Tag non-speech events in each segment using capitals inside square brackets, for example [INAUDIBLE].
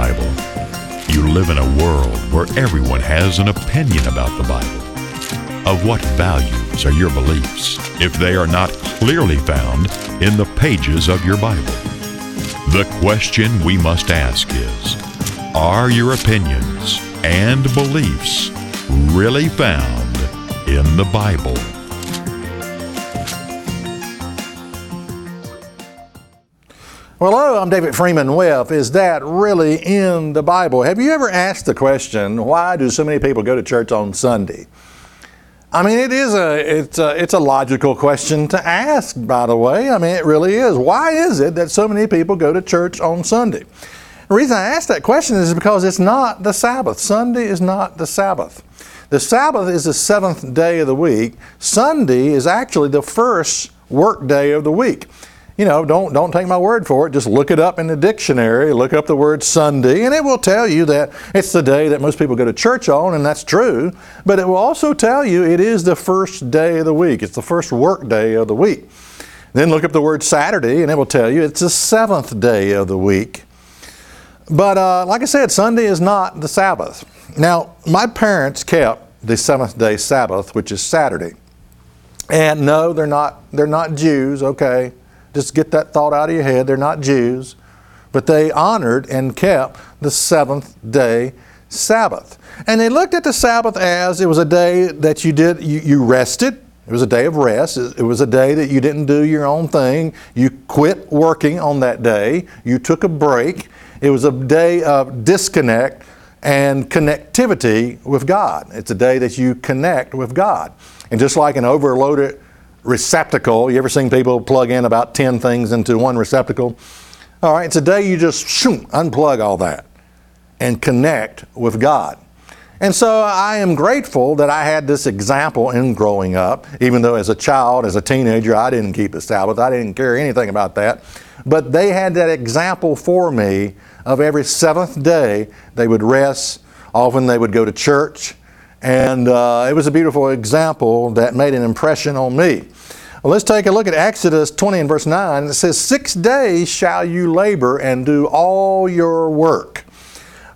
Bible? You live in a world where everyone has an opinion about the Bible. Of what values are your beliefs if they are not clearly found in the pages of your Bible? The question we must ask is Are your opinions and beliefs really found in the Bible? Well, hello, I'm David Freeman with Is That Really in the Bible? Have you ever asked the question, why do so many people go to church on Sunday? I mean, it is a it's a it's a logical question to ask. By the way, I mean it really is. Why is it that so many people go to church on Sunday? The reason I ask that question is because it's not the Sabbath. Sunday is not the Sabbath. The Sabbath is the seventh day of the week. Sunday is actually the first work day of the week you know, don't, don't take my word for it. Just look it up in the dictionary, look up the word Sunday, and it will tell you that it's the day that most people go to church on, and that's true. But it will also tell you it is the first day of the week, it's the first work day of the week. Then look up the word Saturday, and it will tell you it's the seventh day of the week. But uh, like I said, Sunday is not the Sabbath. Now, my parents kept the seventh day Sabbath, which is Saturday. And no, they're not, they're not Jews, okay? Just get that thought out of your head. They're not Jews, but they honored and kept the seventh day Sabbath. And they looked at the Sabbath as it was a day that you did, you, you rested. It was a day of rest. It was a day that you didn't do your own thing. You quit working on that day. You took a break. It was a day of disconnect and connectivity with God. It's a day that you connect with God. And just like an overloaded receptacle. You ever seen people plug in about 10 things into one receptacle? All right, today you just shoom, unplug all that and connect with God. And so I am grateful that I had this example in growing up, even though as a child, as a teenager, I didn't keep the Sabbath. I didn't care anything about that. But they had that example for me of every seventh day they would rest. Often they would go to church. And uh, it was a beautiful example that made an impression on me. Well, let's take a look at Exodus 20 and verse 9. It says, Six days shall you labor and do all your work.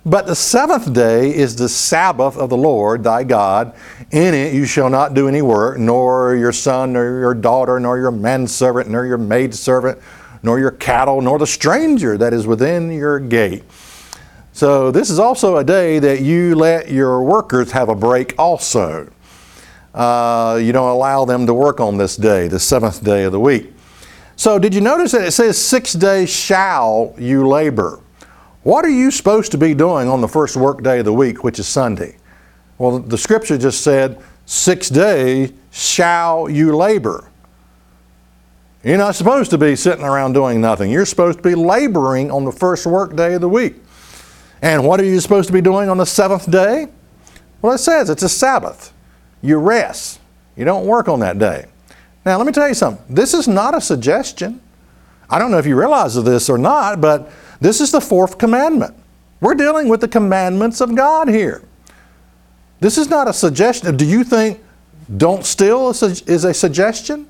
But the seventh day is the Sabbath of the Lord thy God. In it you shall not do any work, nor your son, nor your daughter, nor your manservant, nor your maidservant, nor your cattle, nor the stranger that is within your gate. So this is also a day that you let your workers have a break also. Uh, you don't allow them to work on this day, the seventh day of the week. So did you notice that it says six days shall you labor? What are you supposed to be doing on the first work day of the week, which is Sunday? Well, the scripture just said, six days shall you labor. You're not supposed to be sitting around doing nothing. You're supposed to be laboring on the first work day of the week. And what are you supposed to be doing on the seventh day? Well, it says it's a Sabbath. You rest. You don't work on that day. Now, let me tell you something. This is not a suggestion. I don't know if you realize this or not, but this is the fourth commandment. We're dealing with the commandments of God here. This is not a suggestion. Do you think don't steal is a suggestion?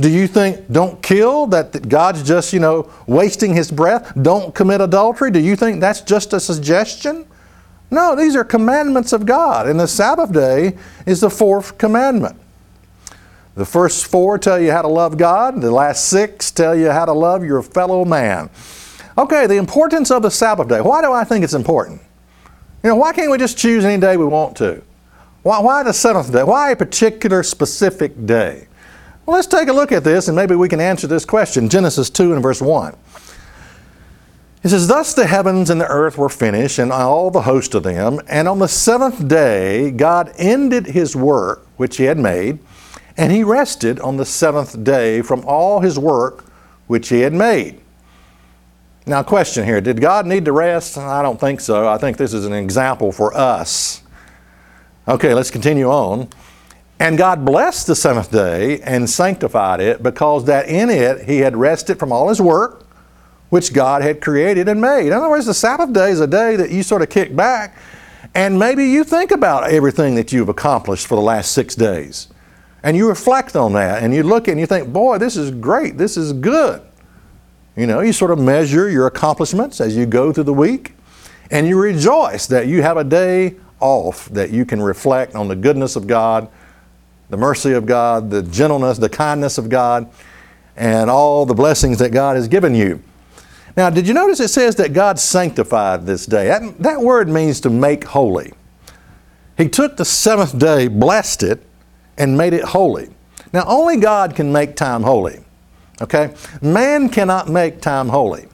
Do you think don't kill, that God's just, you know, wasting his breath? Don't commit adultery? Do you think that's just a suggestion? No, these are commandments of God. And the Sabbath day is the fourth commandment. The first four tell you how to love God, the last six tell you how to love your fellow man. Okay, the importance of the Sabbath day. Why do I think it's important? You know, why can't we just choose any day we want to? Why, why the seventh day? Why a particular specific day? Well, let's take a look at this and maybe we can answer this question. Genesis 2 and verse 1. It says, Thus the heavens and the earth were finished, and all the host of them. And on the seventh day, God ended his work which he had made, and he rested on the seventh day from all his work which he had made. Now, question here Did God need to rest? I don't think so. I think this is an example for us. Okay, let's continue on. And God blessed the seventh day and sanctified it because that in it he had rested from all his work which God had created and made. In other words, the Sabbath day is a day that you sort of kick back and maybe you think about everything that you've accomplished for the last six days. And you reflect on that and you look and you think, boy, this is great. This is good. You know, you sort of measure your accomplishments as you go through the week, and you rejoice that you have a day off, that you can reflect on the goodness of God, the mercy of God, the gentleness, the kindness of God, and all the blessings that God has given you. Now, did you notice it says that God sanctified this day? That, that word means to make holy. He took the seventh day, blessed it, and made it holy. Now, only God can make time holy. Okay? Man cannot make time holy.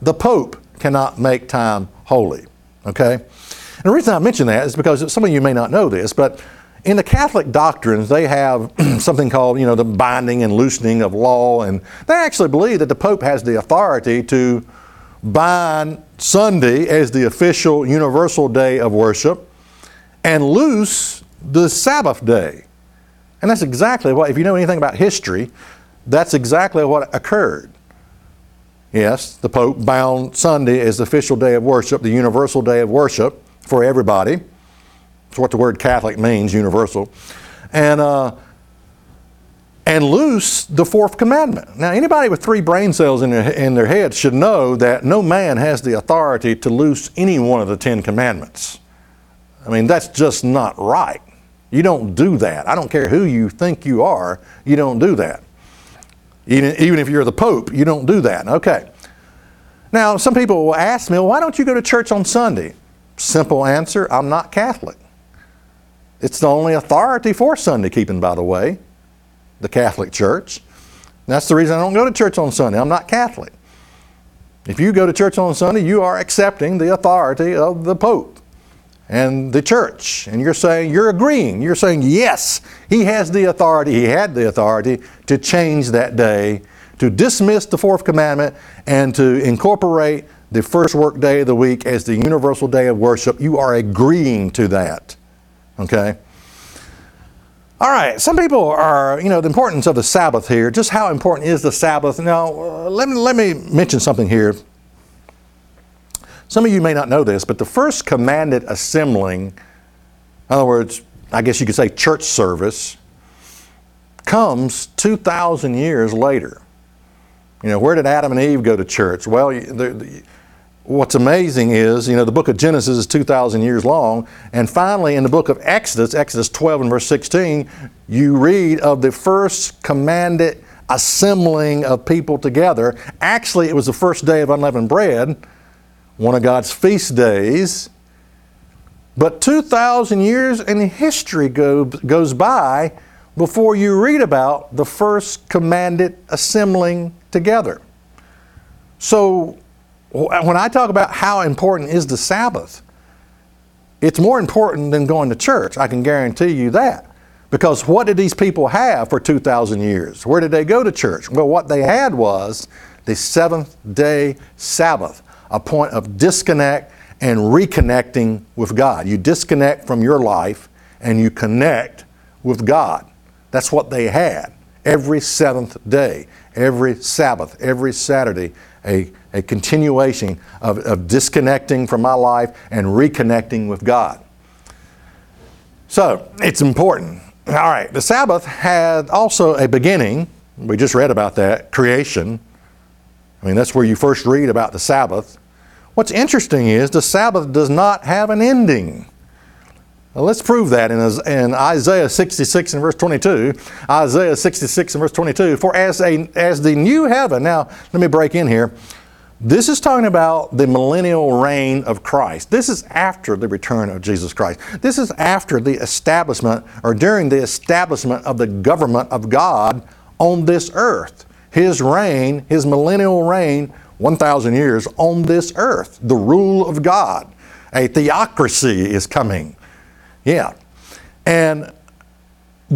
The Pope cannot make time holy. Okay? And the reason I mention that is because some of you may not know this, but in the Catholic doctrines, they have [CLEARS THROAT] something called, you know, the binding and loosening of law, and they actually believe that the Pope has the authority to bind Sunday as the official universal day of worship and loose the Sabbath day. And that's exactly what, if you know anything about history, that's exactly what occurred. Yes, the Pope bound Sunday as the official day of worship, the universal day of worship for everybody. That's what the word Catholic means, universal. And, uh, and loose the fourth commandment. Now, anybody with three brain cells in their, in their head should know that no man has the authority to loose any one of the Ten Commandments. I mean, that's just not right. You don't do that. I don't care who you think you are, you don't do that. Even, even if you're the Pope, you don't do that. Okay. Now, some people will ask me, well, why don't you go to church on Sunday? Simple answer I'm not Catholic. It's the only authority for Sunday keeping, by the way, the Catholic Church. That's the reason I don't go to church on Sunday. I'm not Catholic. If you go to church on Sunday, you are accepting the authority of the Pope and the church. And you're saying, you're agreeing. You're saying, yes, he has the authority, he had the authority to change that day, to dismiss the fourth commandment, and to incorporate the first work day of the week as the universal day of worship. You are agreeing to that. Okay? All right, some people are, you know, the importance of the Sabbath here. Just how important is the Sabbath? Now, uh, let, me, let me mention something here some of you may not know this, but the first commanded assembling, in other words, I guess you could say church service, comes 2,000 years later. You know, where did Adam and Eve go to church? Well, the, the, what's amazing is, you know, the book of Genesis is 2,000 years long, and finally in the book of Exodus, Exodus 12 and verse 16, you read of the first commanded assembling of people together. Actually, it was the first day of unleavened bread one of God's feast days. But 2,000 years in history go, goes by before you read about the first commanded assembling together. So, when I talk about how important is the Sabbath, it's more important than going to church. I can guarantee you that. Because what did these people have for 2,000 years? Where did they go to church? Well, what they had was the seventh day Sabbath a point of disconnect and reconnecting with God. You disconnect from your life and you connect with God. That's what they had every seventh day, every Sabbath, every Saturday, a, a continuation of, of disconnecting from my life and reconnecting with God. So it's important. All right, the Sabbath had also a beginning. We just read about that creation. I mean, that's where you first read about the Sabbath. What's interesting is the Sabbath does not have an ending. Well, let's prove that in, in, Isaiah 66 and verse 22. Isaiah 66 and verse 22. For as, a, as the new heaven, now let me break in here. This is talking about the millennial reign of Christ. This is after the return of Jesus Christ. This is after the establishment or during the establishment of the government of God on this earth. His reign, his millennial reign 1,000 years on this earth. The rule of God. A theocracy is coming. Yeah. And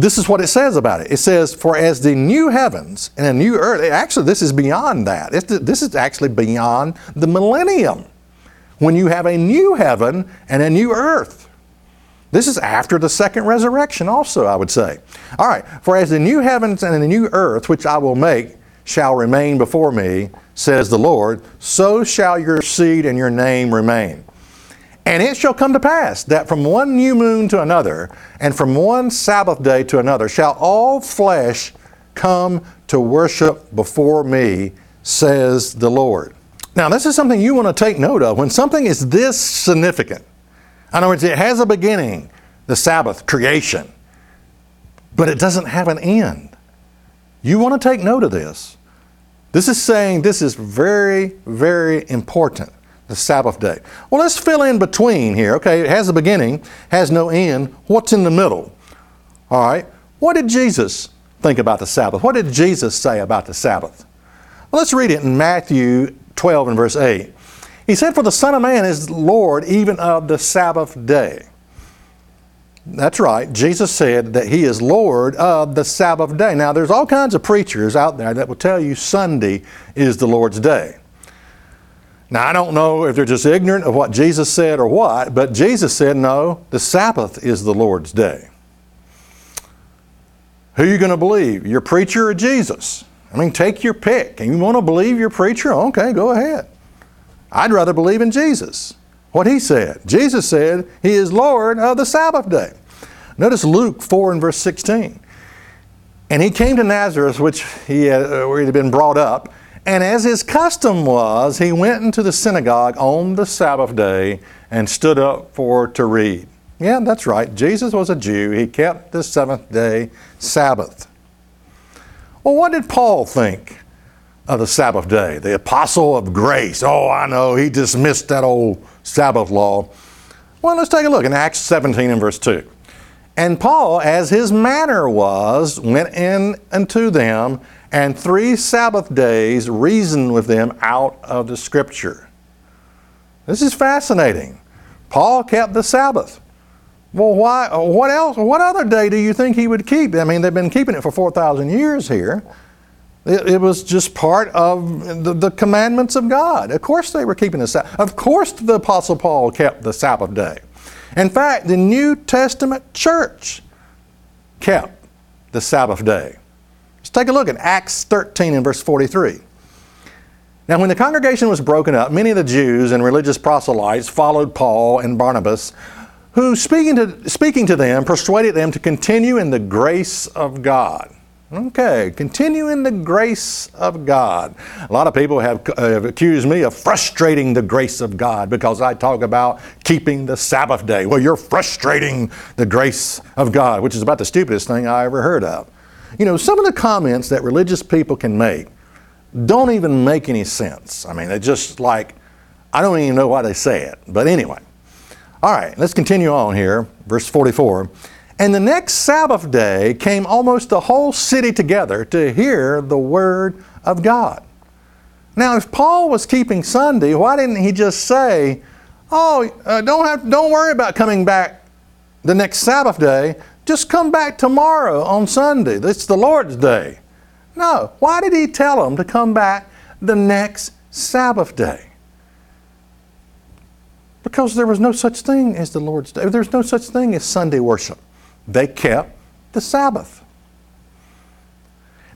this is what it says about it. It says, For as the new heavens and a new earth, actually, this is beyond that. this is actually beyond the millennium when you have a new heaven and a new earth. This is after the second resurrection, also, I would say. All right, for as the new heavens and the new earth, which I will make, shall remain before me, says the Lord, so shall your seed and your name remain. And it shall come to pass that from one new moon to another, and from one Sabbath day to another, shall all flesh come to worship before me, says the Lord. Now, this is something you want to take note of. When something is this significant, in other words, it has a beginning, the Sabbath, creation, but it doesn't have an end. You want to take note of this. This is saying this is very, very important, the Sabbath day. Well, let's fill in between here. Okay, it has a beginning, has no end. What's in the middle? All right. What did Jesus think about the Sabbath? What did Jesus say about the Sabbath? Well, let's read it in Matthew 12 and verse 8. He said, For the Son of Man is Lord even of the Sabbath day. That's right. Jesus said that He is Lord of the Sabbath day. Now, there's all kinds of preachers out there that will tell you Sunday is the Lord's day. Now, I don't know if they're just ignorant of what Jesus said or what, but Jesus said, no, the Sabbath is the Lord's day. Who are you going to believe, your preacher or Jesus? I mean, take your pick. And you want to believe your preacher? Okay, go ahead. I'd rather believe in Jesus. What he said. Jesus said he is Lord of the Sabbath day. Notice Luke 4 and verse 16. And he came to Nazareth, which he had, uh, where he had been brought up, and as his custom was, he went into the synagogue on the Sabbath day and stood up for to read. Yeah, that's right. Jesus was a Jew. He kept the seventh day Sabbath. Well, what did Paul think of the Sabbath day? The apostle of grace. Oh, I know, he dismissed that old Sabbath law. Well, let's take a look in Acts 17 and verse 2. And Paul, as his manner was, went in unto them, and three Sabbath days reason with them out of the Scripture. This is fascinating. Paul kept the Sabbath. Well, why? What else? What other day do you think he would keep? I mean, they've been keeping it for 4,000 years here. It, it, was just part of the, the commandments of God. Of course, they were keeping the Sabbath. Of course, the Apostle Paul kept the Sabbath day. In fact, the New Testament church kept the Sabbath day. Let's take a look at Acts 13 and verse 43. Now, when the congregation was broken up, many of the Jews and religious proselytes followed Paul and Barnabas, who, speaking to, speaking to them, persuaded them to continue in the grace of God. Okay, continue in the grace of God. A lot of people have, have, accused me of frustrating the grace of God because I talk about keeping the Sabbath day. Well, you're frustrating the grace of God, which is about the stupidest thing I ever heard of. You know, some of the comments that religious people can make don't even make any sense. I mean, they're just like, I don't even know why they say it. But anyway, all right, let's continue on here. Verse 44. And the next Sabbath day came almost the whole city together to hear the word of God. Now, if Paul was keeping Sunday, why didn't he just say, "Oh, uh, don't have, don't worry about coming back the next Sabbath day. Just come back tomorrow on Sunday. It's the Lord's day." No. Why did he tell them to come back the next Sabbath day? Because there was no such thing as the Lord's day. There's no such thing as Sunday worship. They kept the Sabbath.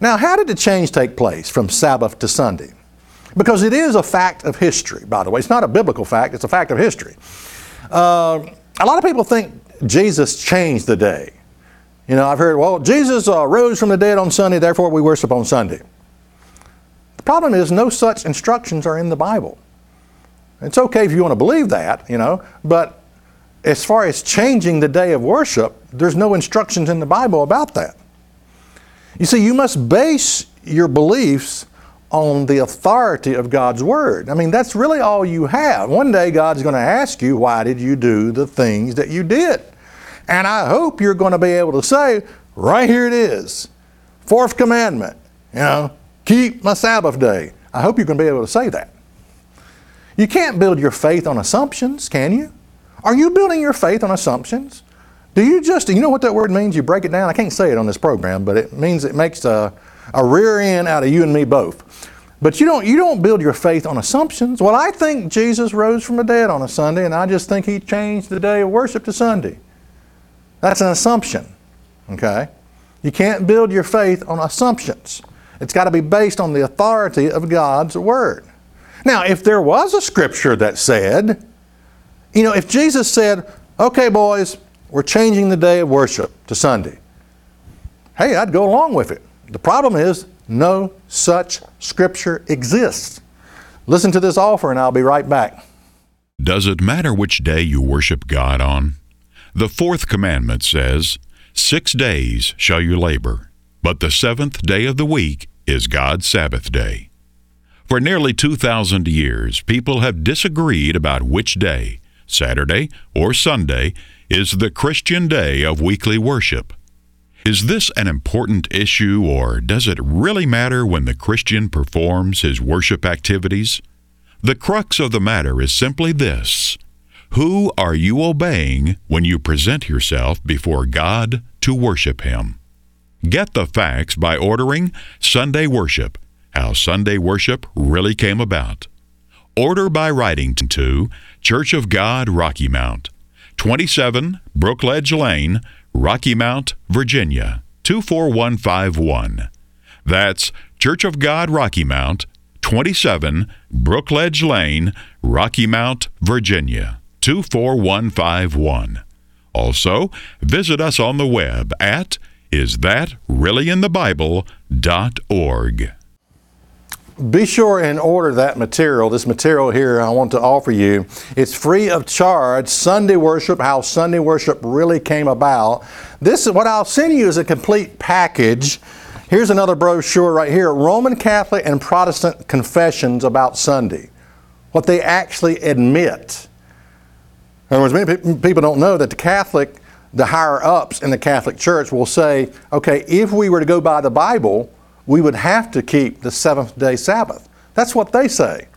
Now, how did the change take place from Sabbath to Sunday? Because it is a fact of history, by the way. It's not a biblical fact, it's a fact of history. Uh, a lot of people think Jesus changed the day. You know, I've heard, well, Jesus uh, rose from the dead on Sunday, therefore we worship on Sunday. The problem is, no such instructions are in the Bible. It's okay if you want to believe that, you know, but as far as changing the day of worship, there's no instructions in the Bible about that. You see, you must base your beliefs on the authority of God's Word. I mean, that's really all you have. One day God's going to ask you, why did you do the things that you did? And I hope you're going to be able to say, right here it is. Fourth commandment, you know, keep my Sabbath day. I hope you're going to be able to say that. You can't build your faith on assumptions, can you? Are you building your faith on assumptions? Do you just, you know what that word means? You break it down. I can't say it on this program, but it means it makes a, a rear end out of you and me both. But you don't, you don't build your faith on assumptions. Well, I think Jesus rose from the dead on a Sunday, and I just think he changed the day of worship to Sunday. That's an assumption, okay? You can't build your faith on assumptions. It's got to be based on the authority of God's Word. Now, if there was a scripture that said, you know, if Jesus said, okay, boys, we're changing the day of worship to Sunday, hey, I'd go along with it. The problem is, No such scripture exists. Listen to this offer, and I'll be right back. Does it matter which day you worship God on? The fourth commandment says, Six days shall you labor, but the seventh day of the week is God's Sabbath day. For nearly 2,000 years, people have disagreed about which day, Saturday or Sunday, is the Christian day of weekly worship. Is this an important issue, or does it really matter when the Christian performs his worship activities? The crux of the matter is simply this Who are you obeying when you present yourself before God to worship Him? Get the facts by ordering Sunday Worship How Sunday Worship Really Came About. Order by writing to Church of God, Rocky Mount, 27 Brookledge Lane, Rocky Mount, Virginia 24151. That's Church of God, Rocky Mount, 27 Brookledge Lane, Rocky Mount, Virginia 24151. Also, visit us on the web at isthatreallyinthebible.org. Be sure and order that material. This material here I want to offer you. It's free of charge. Sunday worship, how Sunday worship really came about. This is what I'll send you is a complete package. Here's another brochure right here Roman Catholic and Protestant confessions about Sunday. What they actually admit. In other words, many people don't know that the Catholic, the higher ups in the Catholic Church will say, okay, if we were to go by the Bible, we would have to keep the seventh day Sabbath. That's what they say.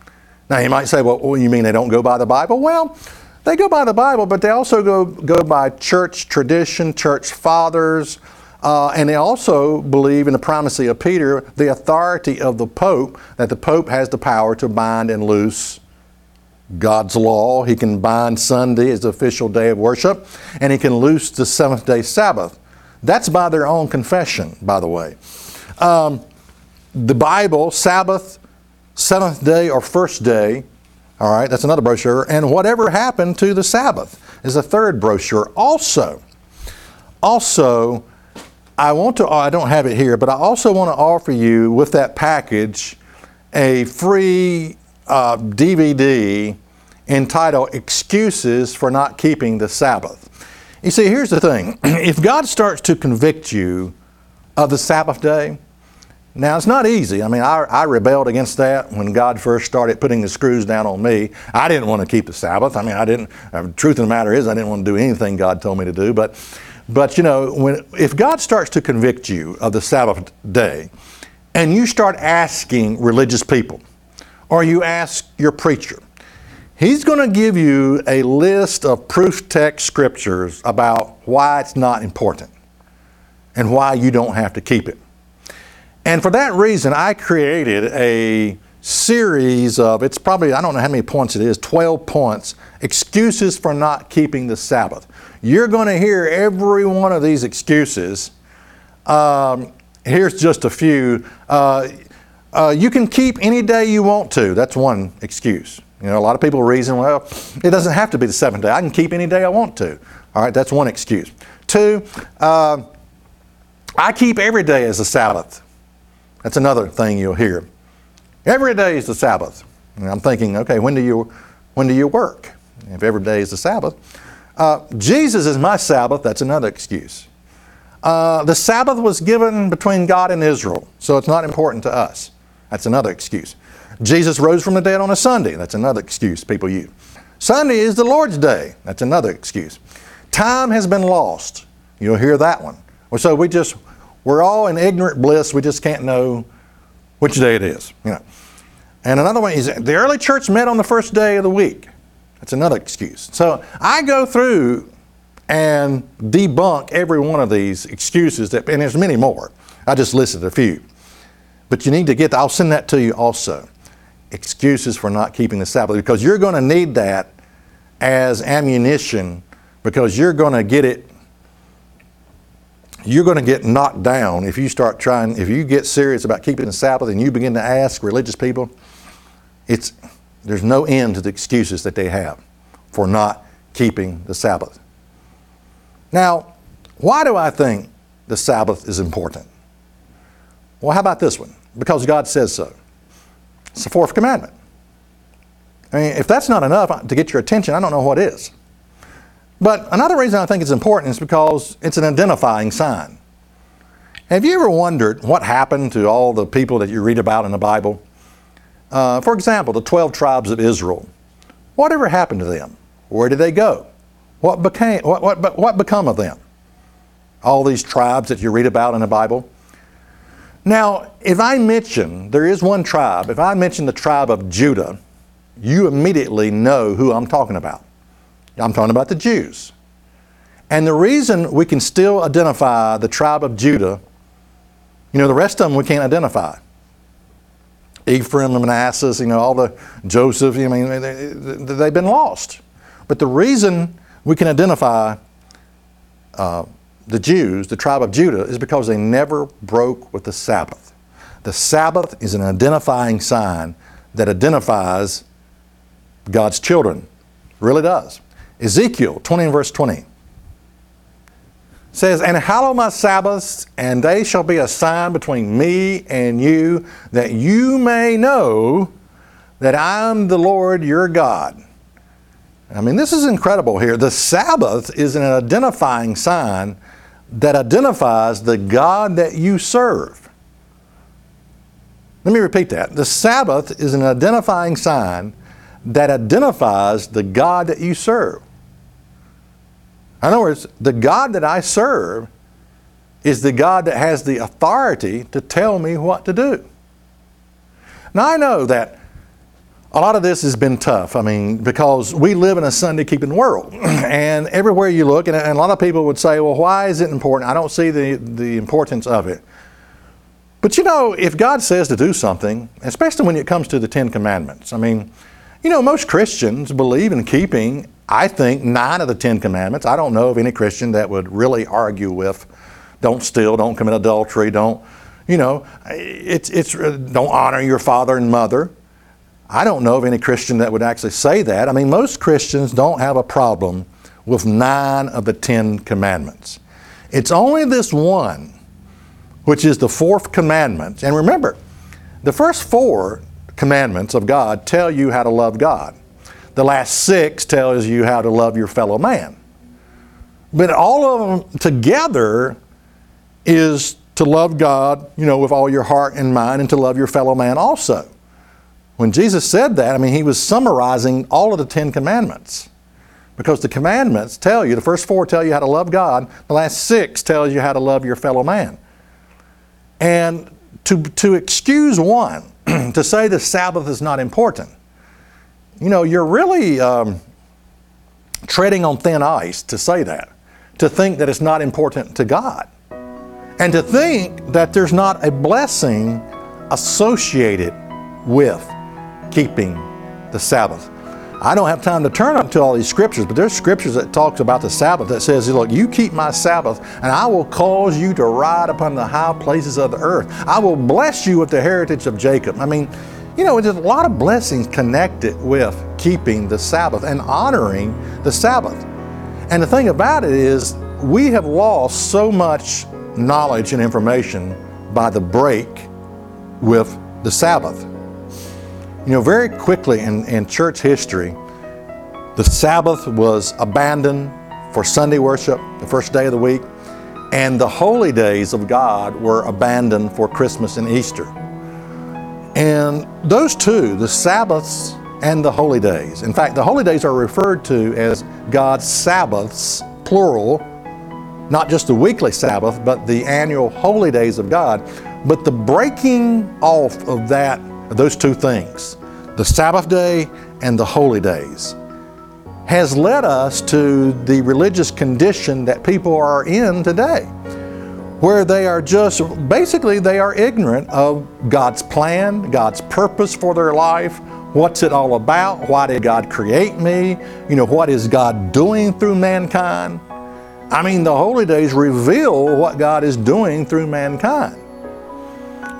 Now, you might say, well, you mean they don't go by the Bible? Well, they go by the Bible, but they also go, go by church tradition, church fathers, uh, and they also believe in the primacy of Peter, the authority of the Pope, that the Pope has the power to bind and loose God's law. He can bind Sunday as the official day of worship, and he can loose the seventh day Sabbath. That's by their own confession, by the way. Um, the Bible, Sabbath, seventh day or first day, all right, that's another brochure. And whatever happened to the Sabbath is a third brochure. Also, also, I want to, oh, I don't have it here, but I also want to offer you with that package a free uh, DVD entitled Excuses for Not Keeping the Sabbath. You see, here's the thing [CLEARS THROAT] if God starts to convict you of the Sabbath day, now, it's not easy. I mean, I, I, rebelled against that when God first started putting the screws down on me. I didn't want to keep the Sabbath. I mean, I didn't, uh, truth of the matter is, I didn't want to do anything God told me to do. But, but you know, when, if God starts to convict you of the Sabbath day, and you start asking religious people, or you ask your preacher, he's going to give you a list of proof text scriptures about why it's not important and why you don't have to keep it. And for that reason, I created a series of, it's probably, I don't know how many points it is, 12 points, excuses for not keeping the Sabbath. You're going to hear every one of these excuses. Um, here's just a few. Uh, uh, you can keep any day you want to. That's one excuse. You know, a lot of people reason, well, it doesn't have to be the seventh day. I can keep any day I want to. All right, that's one excuse. Two, uh, I keep every day as a Sabbath. That's another thing you'll hear. Every day is the Sabbath. And I'm thinking, okay, when do you when do you work? If every day is the Sabbath. Uh, Jesus is my Sabbath. That's another excuse. Uh, the Sabbath was given between God and Israel, so it's not important to us. That's another excuse. Jesus rose from the dead on a Sunday. That's another excuse people use. Sunday is the Lord's day. That's another excuse. Time has been lost. You'll hear that one. So we just we're all in ignorant bliss. We just can't know which day it is. You know. And another one is the early church met on the first day of the week. That's another excuse. So I go through and debunk every one of these excuses, that, and there's many more. I just listed a few. But you need to get, I'll send that to you also. Excuses for not keeping the Sabbath, because you're going to need that as ammunition, because you're going to get it you're going to get knocked down if you start trying, if you get serious about keeping the Sabbath and you begin to ask religious people, it's, there's no end to the excuses that they have for not keeping the Sabbath. Now, why do I think the Sabbath is important? Well, how about this one? Because God says so. It's the fourth commandment. I mean, if that's not enough to get your attention, I don't know what is. But another reason I think it's important is because it's an identifying sign. Have you ever wondered what happened to all the people that you read about in the Bible? Uh, for example, the 12 tribes of Israel. Whatever happened to them? Where did they go? What became what, what, what become of them? All these tribes that you read about in the Bible. Now, if I mention there is one tribe, if I mention the tribe of Judah, you immediately know who I'm talking about. I'm talking about the Jews. And the reason we can still identify the tribe of Judah, you know, the rest of them we can't identify. Ephraim, and Manasseh, you know, all the Joseph, I mean, they, have been lost. But the reason we can identify uh, the Jews, the tribe of Judah, is because they never broke with the Sabbath. The Sabbath is an identifying sign that identifies God's children. It really does. Ezekiel 20 and verse 20 says, And hallow my Sabbaths, and they shall be a sign between me and you, that you may know that I am the Lord your God. I mean, this is incredible here. The Sabbath is an identifying sign that identifies the God that you serve. Let me repeat that. The Sabbath is an identifying sign that identifies the God that you serve. In other words, the God that I serve is the God that has the authority to tell me what to do. Now, I know that a lot of this has been tough. I mean, because we live in a Sunday keeping world. [CLEARS THROAT] and everywhere you look, and, a lot of people would say, well, why is it important? I don't see the, the importance of it. But you know, if God says to do something, especially when it comes to the Ten Commandments, I mean, you know, most Christians believe in keeping I think nine of the Ten Commandments. I don't know of any Christian that would really argue with don't steal, don't commit adultery, don't, you know, it's, it's, uh, don't honor your father and mother. I don't know of any Christian that would actually say that. I mean, most Christians don't have a problem with nine of the Ten Commandments. It's only this one, which is the fourth commandment. And remember, the first four commandments of God tell you how to love God. The last six tells you how to love your fellow man. But all of them together is to love God, you know, with all your heart and mind and to love your fellow man also. When Jesus said that, I mean, he was summarizing all of the Ten Commandments. Because the commandments tell you, the first four tell you how to love God, the last six tells you how to love your fellow man. And to, to excuse one, [CLEARS THROAT] to say the Sabbath is not important, you know, you're really um, treading on thin ice to say that, to think that it's not important to God, and to think that there's not a blessing associated with keeping the Sabbath. I don't have time to turn up to all these scriptures, but there's scriptures that talks about the Sabbath that says, look, you keep my Sabbath, and I will cause you to ride upon the high places of the earth. I will bless you with the heritage of Jacob. I mean, you know, there's a lot of blessings connected with keeping the Sabbath and honoring the Sabbath. And the thing about it is, we have lost so much knowledge and information by the break with the Sabbath. You know, very quickly in, in church history, the Sabbath was abandoned for Sunday worship, the first day of the week, and the holy days of God were abandoned for Christmas and Easter. And those two, the Sabbaths and the holy days, in fact, the holy days are referred to as God's Sabbaths, plural, not just the weekly Sabbath, but the annual holy days of God. But the breaking off of that, those two things, the Sabbath day and the holy days, has led us to the religious condition that people are in today where they are just basically they are ignorant of God's plan, God's purpose for their life. What's it all about? Why did God create me? You know, what is God doing through mankind? I mean, the holy days reveal what God is doing through mankind.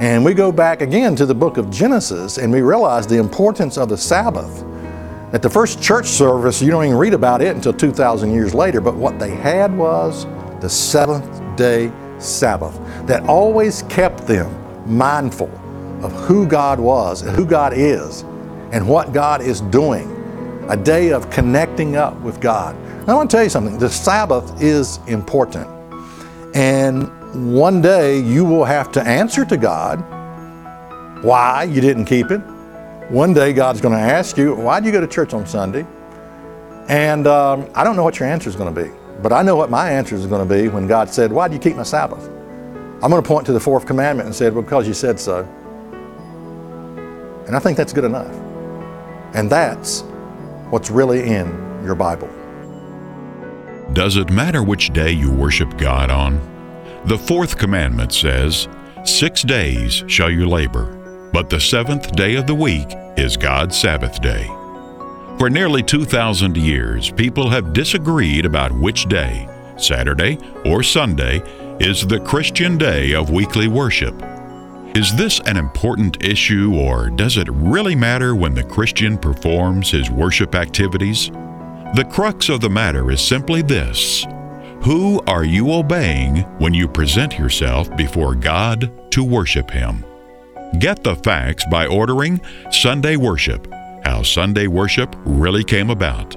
And we go back again to the book of Genesis and we realize the importance of the Sabbath. At the first church service, you don't even read about it until 2,000 years later, but what they had was the seventh day Sabbath that always kept them mindful of who God was, and who God is, and what God is doing. A day of connecting up with God. I want to tell you something the Sabbath is important. And one day you will have to answer to God why you didn't keep it. One day God's going to ask you, why do you go to church on Sunday? And um, I don't know what your answer is going to be, but I know what my answer is going to be when God said, Why do you keep my Sabbath? I'm going to point to the fourth commandment and said, well, Because you said so. And I think that's good enough. And that's what's really in your Bible. Does it matter which day you worship God on? The fourth commandment says, Six days shall you labor, but the seventh day of the week is God's Sabbath day. For nearly 2,000 years, people have disagreed about which day, Saturday or Sunday, is the Christian day of weekly worship. Is this an important issue, or does it really matter when the Christian performs his worship activities? The crux of the matter is simply this Who are you obeying when you present yourself before God to worship Him? Get the facts by ordering Sunday Worship How Sunday Worship Really Came About.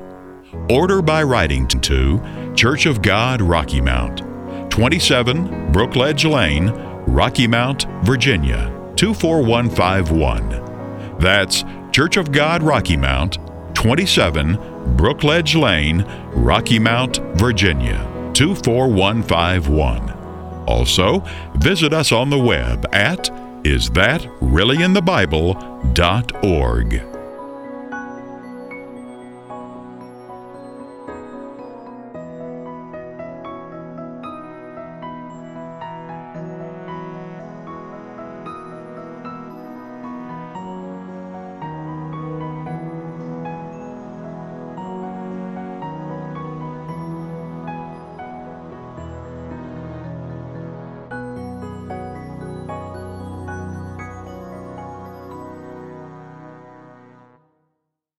Order by writing to Church of God Rocky Mount, 27 Brookledge Lane, Rocky Mount, Virginia 24151. That's Church of God Rocky Mount, 27 Brookledge Lane, Rocky Mount, Virginia 24151. Also, visit us on the web at isthatreallyinthebible.org.